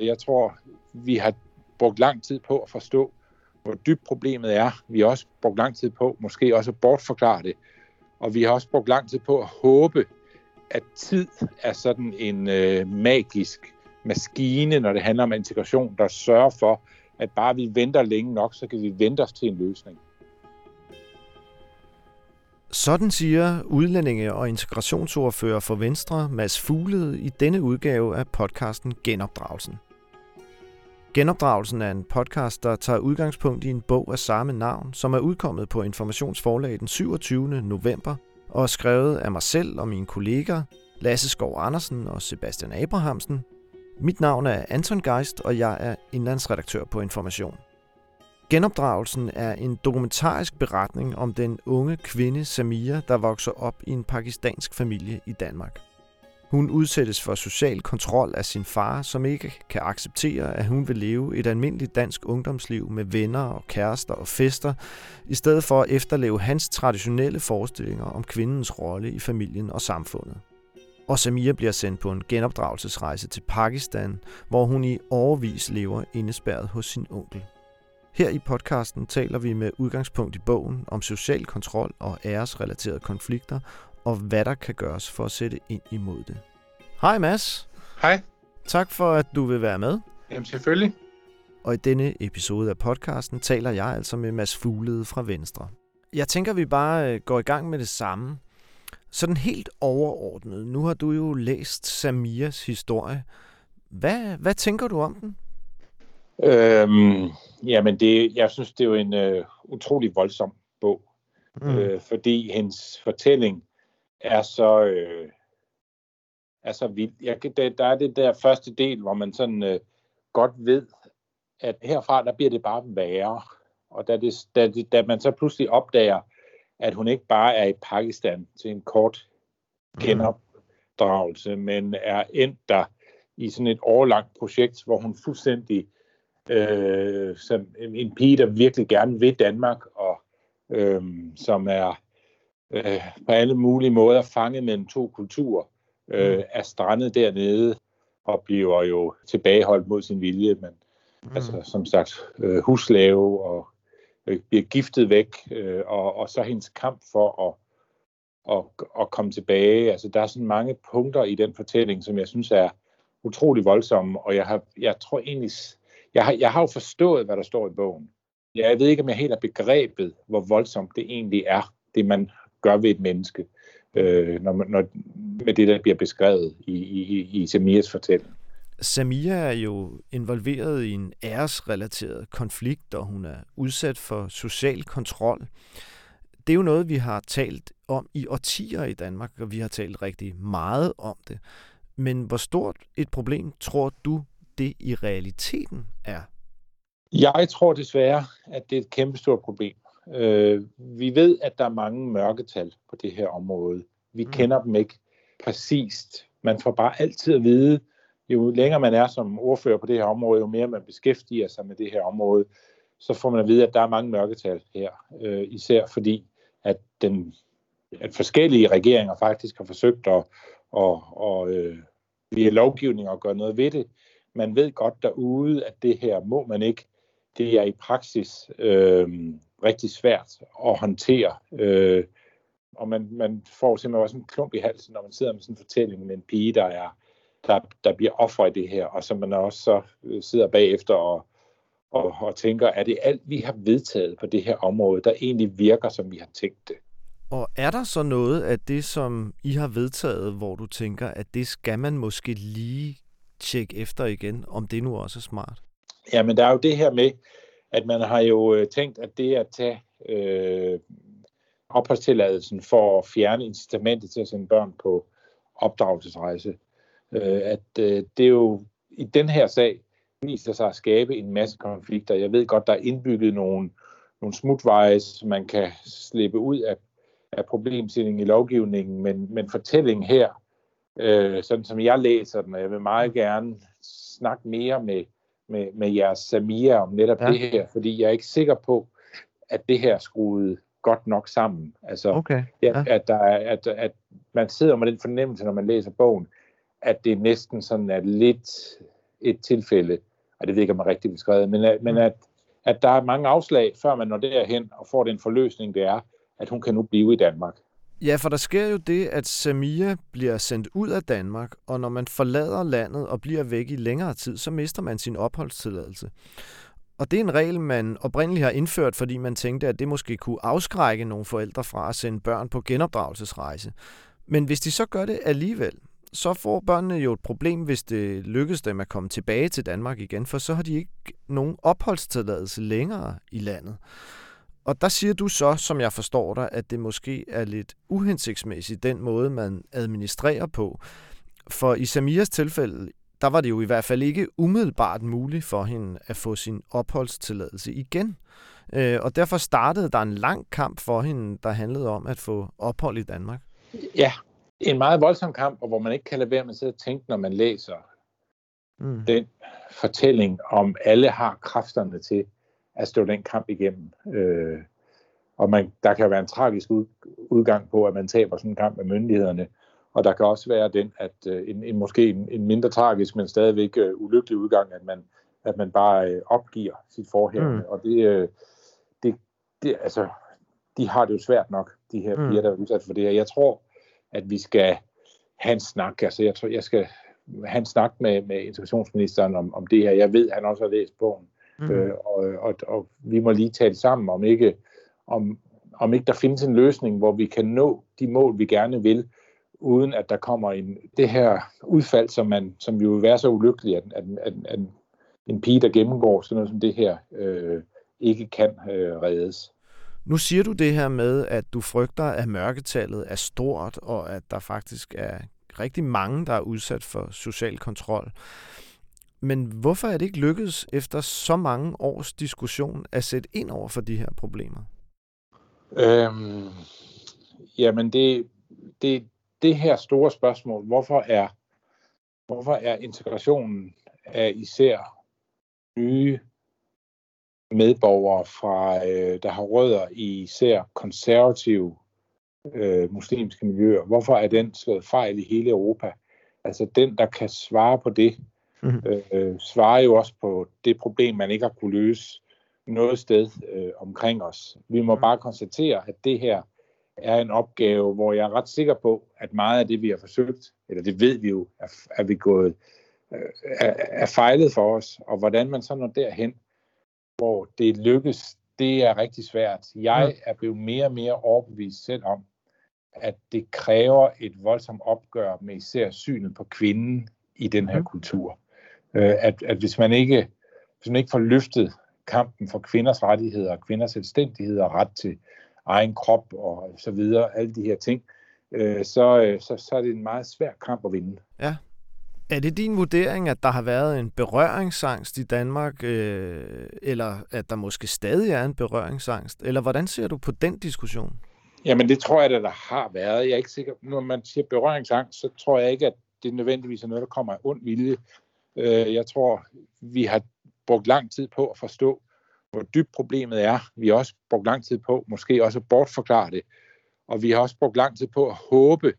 Jeg tror, vi har brugt lang tid på at forstå, hvor dybt problemet er. Vi har også brugt lang tid på måske også at bortforklare det. Og vi har også brugt lang tid på at håbe, at tid er sådan en øh, magisk maskine, når det handler om integration, der sørger for, at bare vi venter længe nok, så kan vi vente os til en løsning. Sådan siger udlændinge- og integrationsordfører for Venstre, Mads Fuglede, i denne udgave af podcasten Genopdragelsen. Genopdragelsen er en podcast, der tager udgangspunkt i en bog af samme navn, som er udkommet på Informationsforlag den 27. november og er skrevet af mig selv og mine kolleger, Lasse Skov Andersen og Sebastian Abrahamsen. Mit navn er Anton Geist, og jeg er indlandsredaktør på Information. Genopdragelsen er en dokumentarisk beretning om den unge kvinde Samia, der vokser op i en pakistansk familie i Danmark. Hun udsættes for social kontrol af sin far, som ikke kan acceptere, at hun vil leve et almindeligt dansk ungdomsliv med venner og kærester og fester, i stedet for at efterleve hans traditionelle forestillinger om kvindens rolle i familien og samfundet. Og Samia bliver sendt på en genopdragelsesrejse til Pakistan, hvor hun i årevis lever indespærret hos sin onkel. Her i podcasten taler vi med udgangspunkt i bogen om social kontrol og æresrelaterede konflikter, og hvad der kan gøres for at sætte ind imod det. Hej Mads. Hej. Tak for, at du vil være med. Jamen selvfølgelig. Og i denne episode af podcasten taler jeg altså med Mads Fuglede fra Venstre. Jeg tænker, vi bare øh, går i gang med det samme. Sådan helt overordnet. Nu har du jo læst Samias historie. Hvad, hvad tænker du om den? Øhm, jamen, det, jeg synes, det er jo en øh, utrolig voldsom bog. Mm. Øh, fordi hendes fortælling er så, øh, er så vild. Jeg, der, der er det der første del, hvor man sådan øh, godt ved, at herfra, der bliver det bare værre. Og da, det, da, det, da man så pludselig opdager, at hun ikke bare er i Pakistan til en kort mm. genopdragelse, mm. men er endt der i sådan et årlangt projekt, hvor hun fuldstændig øh, som en pige, der virkelig gerne vil Danmark, og øh, som er øh, på alle mulige måder fanget mellem to kulturer, øh, mm. er strandet dernede og bliver jo tilbageholdt mod sin vilje, men mm. altså som sagt øh, huslave og øh, bliver giftet væk, øh, og, og så hendes kamp for at, at, at komme tilbage. Altså der er sådan mange punkter i den fortælling, som jeg synes er utrolig voldsomme, og jeg, har, jeg tror egentlig, jeg har, jeg har jo forstået, hvad der står i bogen. Jeg ved ikke, om jeg helt har begrebet, hvor voldsomt det egentlig er, det man gør ved et menneske, øh, når, når, med det, der bliver beskrevet i, i, i Samias fortælling. Samia er jo involveret i en æresrelateret konflikt, og hun er udsat for social kontrol. Det er jo noget, vi har talt om i årtier i Danmark, og vi har talt rigtig meget om det. Men hvor stort et problem tror du, det i realiteten er? Jeg tror desværre, at det er et kæmpestort problem. Øh, vi ved, at der er mange mørketal på det her område. Vi mm. kender dem ikke præcist. Man får bare altid at vide, jo længere man er som ordfører på det her område, jo mere man beskæftiger sig med det her område, så får man at vide, at der er mange mørketal her. Øh, især fordi, at, den, at forskellige regeringer faktisk har forsøgt at, at, at, øh, via lovgivning at gøre noget ved det. Man ved godt derude, at det her må man ikke. Det er i praksis øh, rigtig svært at håndtere. Øh, og man, man får simpelthen også en klump i halsen, når man sidder med sådan en fortælling med en pige, der er der, der bliver offer i det her, og som man også så øh, sidder bagefter og, og, og tænker, er det alt, vi har vedtaget på det her område, der egentlig virker, som vi har tænkt det? Og er der så noget af det, som I har vedtaget, hvor du tænker, at det skal man måske lige tjekke efter igen, om det nu også er smart? Ja, men der er jo det her med, at man har jo øh, tænkt, at det at tage øh, opholdstilladelsen for at fjerne incitamentet til at sende børn på opdragelsesrejse, øh, at øh, det er jo i den her sag viser sig at skabe en masse konflikter. Jeg ved godt, der er indbygget nogle, nogle smutveje, som man kan slippe ud af, af problemstillingen i lovgivningen, men, men fortællingen her, øh, sådan som jeg læser den, og jeg vil meget gerne snakke mere med, med, med jeres Samia om netop ja. det her, fordi jeg er ikke sikker på, at det her skruet godt nok sammen. Altså, okay. ja. at, at, der er, at, at man sidder med den fornemmelse, når man læser bogen, at det næsten sådan er lidt, et tilfælde, og det ved ikke, om jeg rigtig beskrevet, men, men mm. at, at der er mange afslag, før man når derhen og får den forløsning, det er, at hun kan nu blive i Danmark. Ja, for der sker jo det, at Samia bliver sendt ud af Danmark, og når man forlader landet og bliver væk i længere tid, så mister man sin opholdstilladelse. Og det er en regel, man oprindeligt har indført, fordi man tænkte, at det måske kunne afskrække nogle forældre fra at sende børn på genopdragelsesrejse. Men hvis de så gør det alligevel, så får børnene jo et problem, hvis det lykkes dem at komme tilbage til Danmark igen, for så har de ikke nogen opholdstilladelse længere i landet. Og der siger du så, som jeg forstår dig, at det måske er lidt uhensigtsmæssigt, den måde, man administrerer på. For i Samias tilfælde, der var det jo i hvert fald ikke umiddelbart muligt for hende at få sin opholdstilladelse igen. Øh, og derfor startede der en lang kamp for hende, der handlede om at få ophold i Danmark. Ja, en meget voldsom kamp, og hvor man ikke kan lade være med at tænke, når man læser mm. den fortælling om, alle har kræfterne til at stå den kamp igennem. Øh, og man, der kan være en tragisk ud, udgang på, at man taber sådan en kamp med myndighederne. Og der kan også være den, at øh, en, en måske en, en mindre tragisk, men stadigvæk øh, ulykkelig udgang, at man, at man bare øh, opgiver sit forhævne. Mm. Og det, øh, det, det, altså, de har det jo svært nok, de her piger, mm. der er udsat for det her. Jeg tror, at vi skal have en snak. Altså, jeg tror, jeg skal have en snak med, med integrationsministeren om, om det her. Jeg ved, at han også har læst bogen. Mm. Øh, og, og, og vi må lige tale sammen om ikke, om, om ikke der findes en løsning, hvor vi kan nå de mål, vi gerne vil, uden at der kommer en, det her udfald, som, man, som jo vil være så ulykkelig, at, at, at, at en pige, der gennemgår sådan noget som det her, øh, ikke kan øh, reddes. Nu siger du det her med, at du frygter, at mørketallet er stort, og at der faktisk er rigtig mange, der er udsat for social kontrol. Men hvorfor er det ikke lykkedes efter så mange års diskussion at sætte ind over for de her problemer? Øhm, jamen det, det, det her store spørgsmål, hvorfor er, hvorfor er integrationen af især nye medborgere, fra, øh, der har rødder i især konservative øh, muslimske miljøer, hvorfor er den slået fejl i hele Europa? Altså den, der kan svare på det, mm. øh, svarer jo også på det problem, man ikke har kunne løse noget sted øh, omkring os. Vi må mm. bare konstatere, at det her er en opgave, hvor jeg er ret sikker på, at meget af det, vi har forsøgt, eller det ved vi jo, er, er vi gået, øh, er, er fejlet for os, og hvordan man så når derhen, hvor det lykkes, det er rigtig svært. Jeg mm. er blevet mere og mere overbevist selv om, at det kræver et voldsomt opgør med især synet på kvinden i den her mm. kultur. Øh, at, at hvis man ikke hvis man ikke får løftet kampen for kvinders rettigheder, kvinders selvstændighed og ret til egen krop og så videre, alle de her ting, øh, så, øh, så, så er det en meget svær kamp at vinde. Ja. Er det din vurdering, at der har været en berøringsangst i Danmark, øh, eller at der måske stadig er en berøringsangst? Eller hvordan ser du på den diskussion? Jamen det tror jeg, at der har været. Jeg er ikke sikker, når man siger berøringsangst, så tror jeg ikke, at det nødvendigvis er noget, der kommer af ond vilje. Øh, jeg tror, vi har brugt lang tid på at forstå, hvor dybt problemet er. Vi har også brugt lang tid på måske også at bortforklare det. Og vi har også brugt lang tid på at håbe,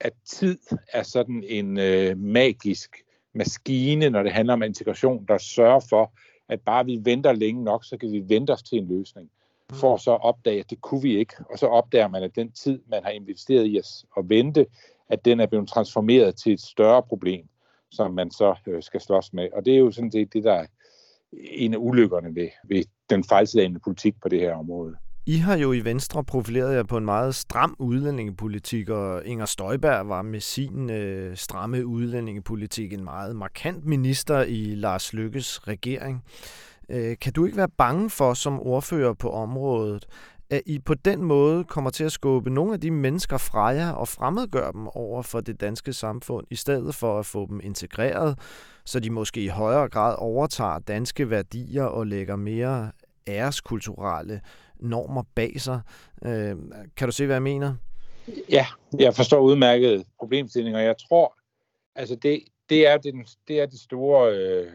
at tid er sådan en øh, magisk maskine, når det handler om integration, der sørger for, at bare vi venter længe nok, så kan vi vente os til en løsning. For så at opdage, at det kunne vi ikke. Og så opdager man, at den tid, man har investeret i at, at vente, at den er blevet transformeret til et større problem, som man så øh, skal slås med. Og det er jo sådan set det, der er en af ulykkerne ved, ved den fejlslagende politik på det her område. I har jo i Venstre profileret jer på en meget stram udlændingepolitik, og Inger Støjberg var med sin øh, stramme udlændingepolitik en meget markant minister i Lars Lykkes regering. Øh, kan du ikke være bange for som ordfører på området, at I på den måde kommer til at skubbe nogle af de mennesker fra jer og fremmedgøre dem over for det danske samfund, i stedet for at få dem integreret, så de måske i højere grad overtager danske værdier og lægger mere æreskulturelle normer bag sig. Øh, kan du se, hvad jeg mener? Ja, jeg forstår udmærket problemstillinger. Jeg tror, altså det, det, er, den, det er det store øh,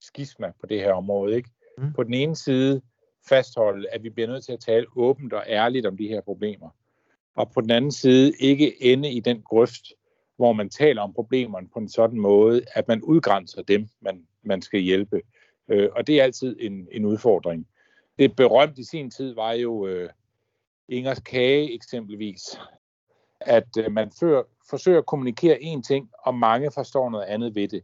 skisma på det her område. Ikke? Mm. På den ene side fastholde, at vi bliver nødt til at tale åbent og ærligt om de her problemer. Og på den anden side ikke ende i den grøft, hvor man taler om problemerne på en sådan måde, at man udgrænser dem, man, man skal hjælpe. Øh, og det er altid en, en udfordring. Det berømte i sin tid var jo øh, Ingers kage eksempelvis, at øh, man før, forsøger at kommunikere én ting, og mange forstår noget andet ved det.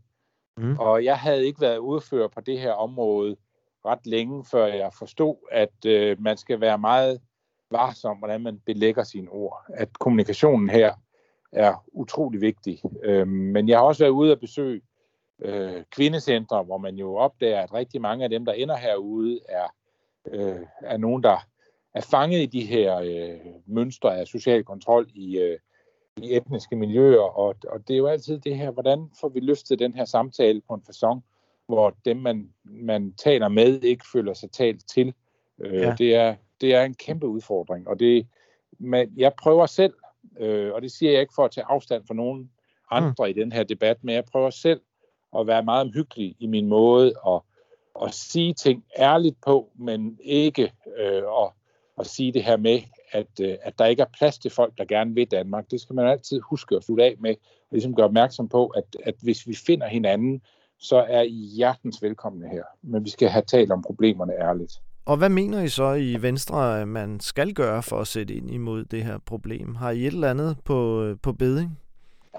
Mm. Og jeg havde ikke været udfører på det her område ret længe, før jeg forstod, at øh, man skal være meget varsom, hvordan man belægger sine ord. At kommunikationen her er utrolig vigtig. Øh, men jeg har også været ude og besøge øh, kvindecentre, hvor man jo opdager, at rigtig mange af dem, der ender herude, er, øh, er nogen, der er fanget i de her øh, mønstre af social kontrol i, øh, i etniske miljøer. Og, og det er jo altid det her, hvordan får vi løftet den her samtale på en façon, hvor dem, man, man taler med, ikke føler sig talt til. Øh, ja. det, er, det er en kæmpe udfordring, og det, men jeg prøver selv, øh, og det siger jeg ikke for at tage afstand fra nogen andre mm. i den her debat, men jeg prøver selv at være meget omhyggelig i min måde at, at sige ting ærligt på, men ikke øh, at, at sige det her med, at, øh, at der ikke er plads til folk, der gerne vil Danmark. Det skal man altid huske at slutte af med, og ligesom gøre opmærksom på, at, at hvis vi finder hinanden, så er I hjertens velkomne her. Men vi skal have talt om problemerne ærligt. Og hvad mener I så i Venstre, man skal gøre for at sætte ind imod det her problem? Har I et eller andet på, på beding?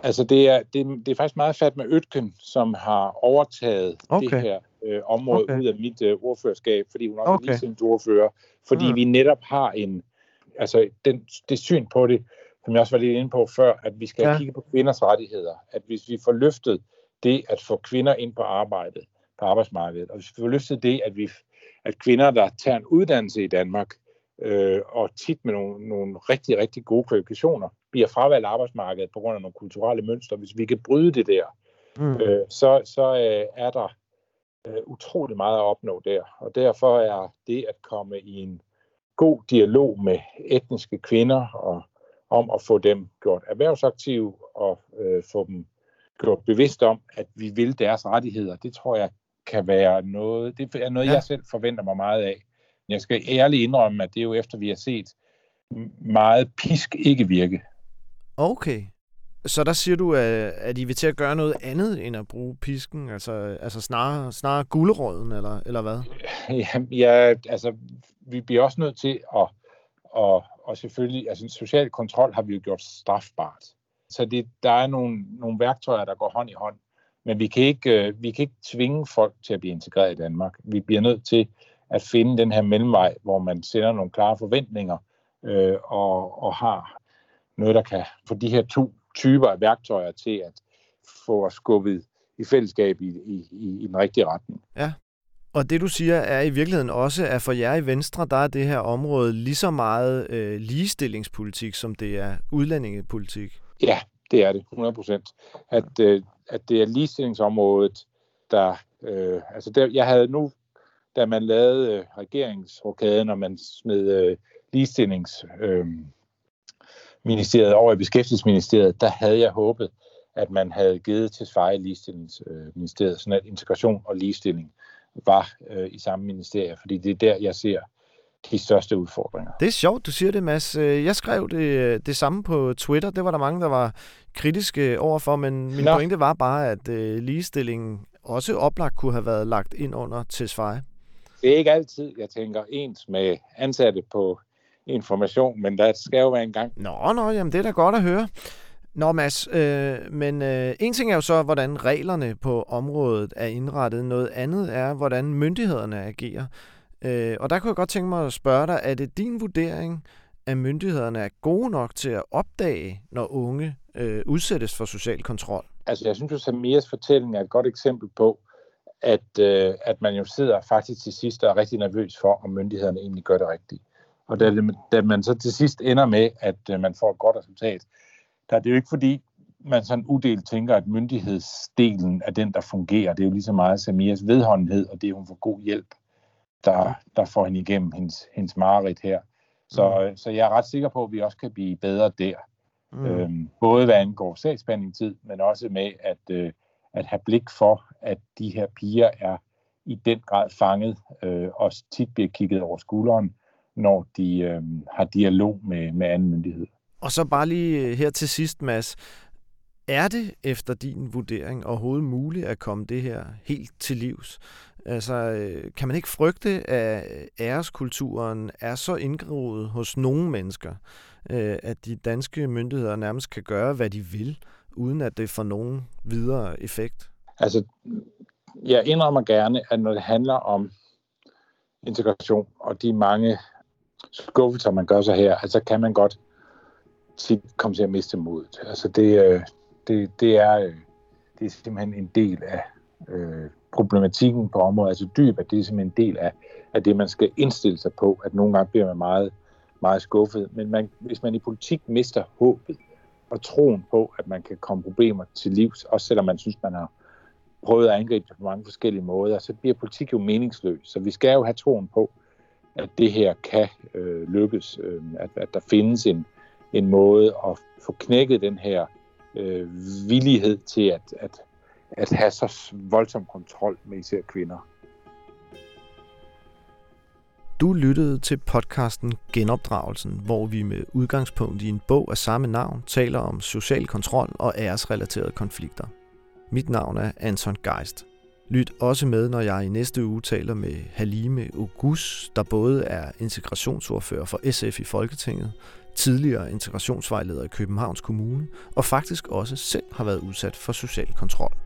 Altså, det er, det, det er faktisk meget fat med Øtken, som har overtaget okay. det her øh, område okay. ud af mit øh, ordførerskab, fordi hun også okay. er ligestillingsordfører, fordi mm. vi netop har en, altså den, det syn på det, som jeg også var lidt inde på før, at vi skal ja. kigge på kvinders rettigheder. At hvis vi får løftet det at få kvinder ind på arbejdet, på arbejdsmarkedet, og hvis vi får løftet det, at, vi, at kvinder, der tager en uddannelse i Danmark, øh, og tit med nogle, nogle rigtig, rigtig gode kvalifikationer, bliver fravalgt arbejdsmarkedet på grund af nogle kulturelle mønstre. Hvis vi kan bryde det der, mm. øh, så, så øh, er der øh, utrolig meget at opnå der. Og derfor er det at komme i en god dialog med etniske kvinder og om at få dem gjort erhvervsaktive og øh, få dem gjort bevidst om, at vi vil deres rettigheder. Det tror jeg kan være noget, det er noget, ja. jeg selv forventer mig meget af. Jeg skal ærligt indrømme, at det er jo efter, vi har set meget pisk ikke virke. Okay. Så der siger du, at I vil til at gøre noget andet end at bruge pisken? Altså, altså snarere, snarere gulderåden, eller, eller hvad? Ja, ja, altså, vi bliver også nødt til at, og, og selvfølgelig, altså social kontrol har vi jo gjort strafbart. Så det, der er nogle, nogle værktøjer, der går hånd i hånd. Men vi kan, ikke, øh, vi kan ikke tvinge folk til at blive integreret i Danmark. Vi bliver nødt til at finde den her mellemvej, hvor man sender nogle klare forventninger øh, og, og har noget, der kan få de her to typer af værktøjer til at få os skubbet i fællesskab i, i, i, i den rigtige retning. Ja, og det du siger er i virkeligheden også, at for jer i Venstre, der er det her område lige så meget øh, ligestillingspolitik, som det er udlændingepolitik. Ja, det er det, 100 procent. At, øh, at det er ligestillingsområdet, der... Øh, altså der, jeg havde nu, da man lavede øh, regeringsrokaden, og man smed øh, ligestillingsministeriet øh, over i Beskæftigelsesministeriet, der havde jeg håbet, at man havde givet til Sveje Ligestillingsministeriet, sådan at integration og ligestilling var øh, i samme ministerie, fordi det er der, jeg ser de største udfordringer. Det er sjovt, du siger det, Mads. Øh, jeg skrev det, det samme på Twitter. Det var der mange, der var kritiske overfor, men min Nå. pointe var bare, at øh, ligestillingen også oplagt kunne have været lagt ind under Tesfaye. Det er ikke altid, jeg tænker ens med ansatte på information, men der skal jo være en gang. Nå, nå, jamen det er da godt at høre. Nå Mads, øh, men øh, en ting er jo så, hvordan reglerne på området er indrettet. Noget andet er, hvordan myndighederne agerer. Øh, og der kunne jeg godt tænke mig at spørge dig, er det din vurdering, at myndighederne er gode nok til at opdage, når unge øh, udsættes for social kontrol? Altså jeg synes jo, Samias fortælling er et godt eksempel på, at, øh, at man jo sidder faktisk til sidst og er rigtig nervøs for, om myndighederne egentlig gør det rigtigt. Og da, da man så til sidst ender med, at øh, man får et godt resultat, der er det jo ikke fordi, man sådan udelt tænker, at myndighedsdelen er den, der fungerer. Det er jo lige så meget Samias vedholdenhed, og det er hun for god hjælp der, der får hende igennem hendes, hendes mareridt her. Så, mm. så jeg er ret sikker på, at vi også kan blive bedre der. Mm. Øhm, både hvad angår sagsbehandlingstid, men også med at, øh, at have blik for, at de her piger er i den grad fanget øh, og tit bliver kigget over skulderen, når de øh, har dialog med, med anden myndighed. Og så bare lige øh, her til sidst, Mads. Er det efter din vurdering overhovedet muligt at komme det her helt til livs? Altså, øh, kan man ikke frygte, at æreskulturen er så indgroet hos nogle mennesker, øh, at de danske myndigheder nærmest kan gøre, hvad de vil, uden at det får nogen videre effekt? Altså, jeg indrømmer gerne, at når det handler om integration og de mange skuffelser, man gør sig her, altså kan man godt tit komme til at miste modet. Altså det, øh, det, det, er, øh, det er simpelthen en del af øh, problematikken på området, altså dyb, at det er simpelthen en del af, af det, man skal indstille sig på, at nogle gange bliver man meget, meget skuffet. Men man, hvis man i politik mister håbet og troen på, at man kan komme problemer til livs, også selvom man synes, man har prøvet at angribe det på mange forskellige måder, så bliver politik jo meningsløs. Så vi skal jo have troen på, at det her kan øh, lykkes, øh, at, at der findes en, en måde at få knækket den her øh, villighed til at, at, at have så voldsom kontrol med især kvinder. Du lyttede til podcasten Genopdragelsen, hvor vi med udgangspunkt i en bog af samme navn taler om social kontrol og æresrelaterede konflikter. Mit navn er Anton Geist. Lyt også med, når jeg i næste uge taler med Halime Ogus, der både er integrationsordfører for SF i Folketinget, tidligere integrationsvejleder i Københavns Kommune og faktisk også selv har været udsat for social kontrol.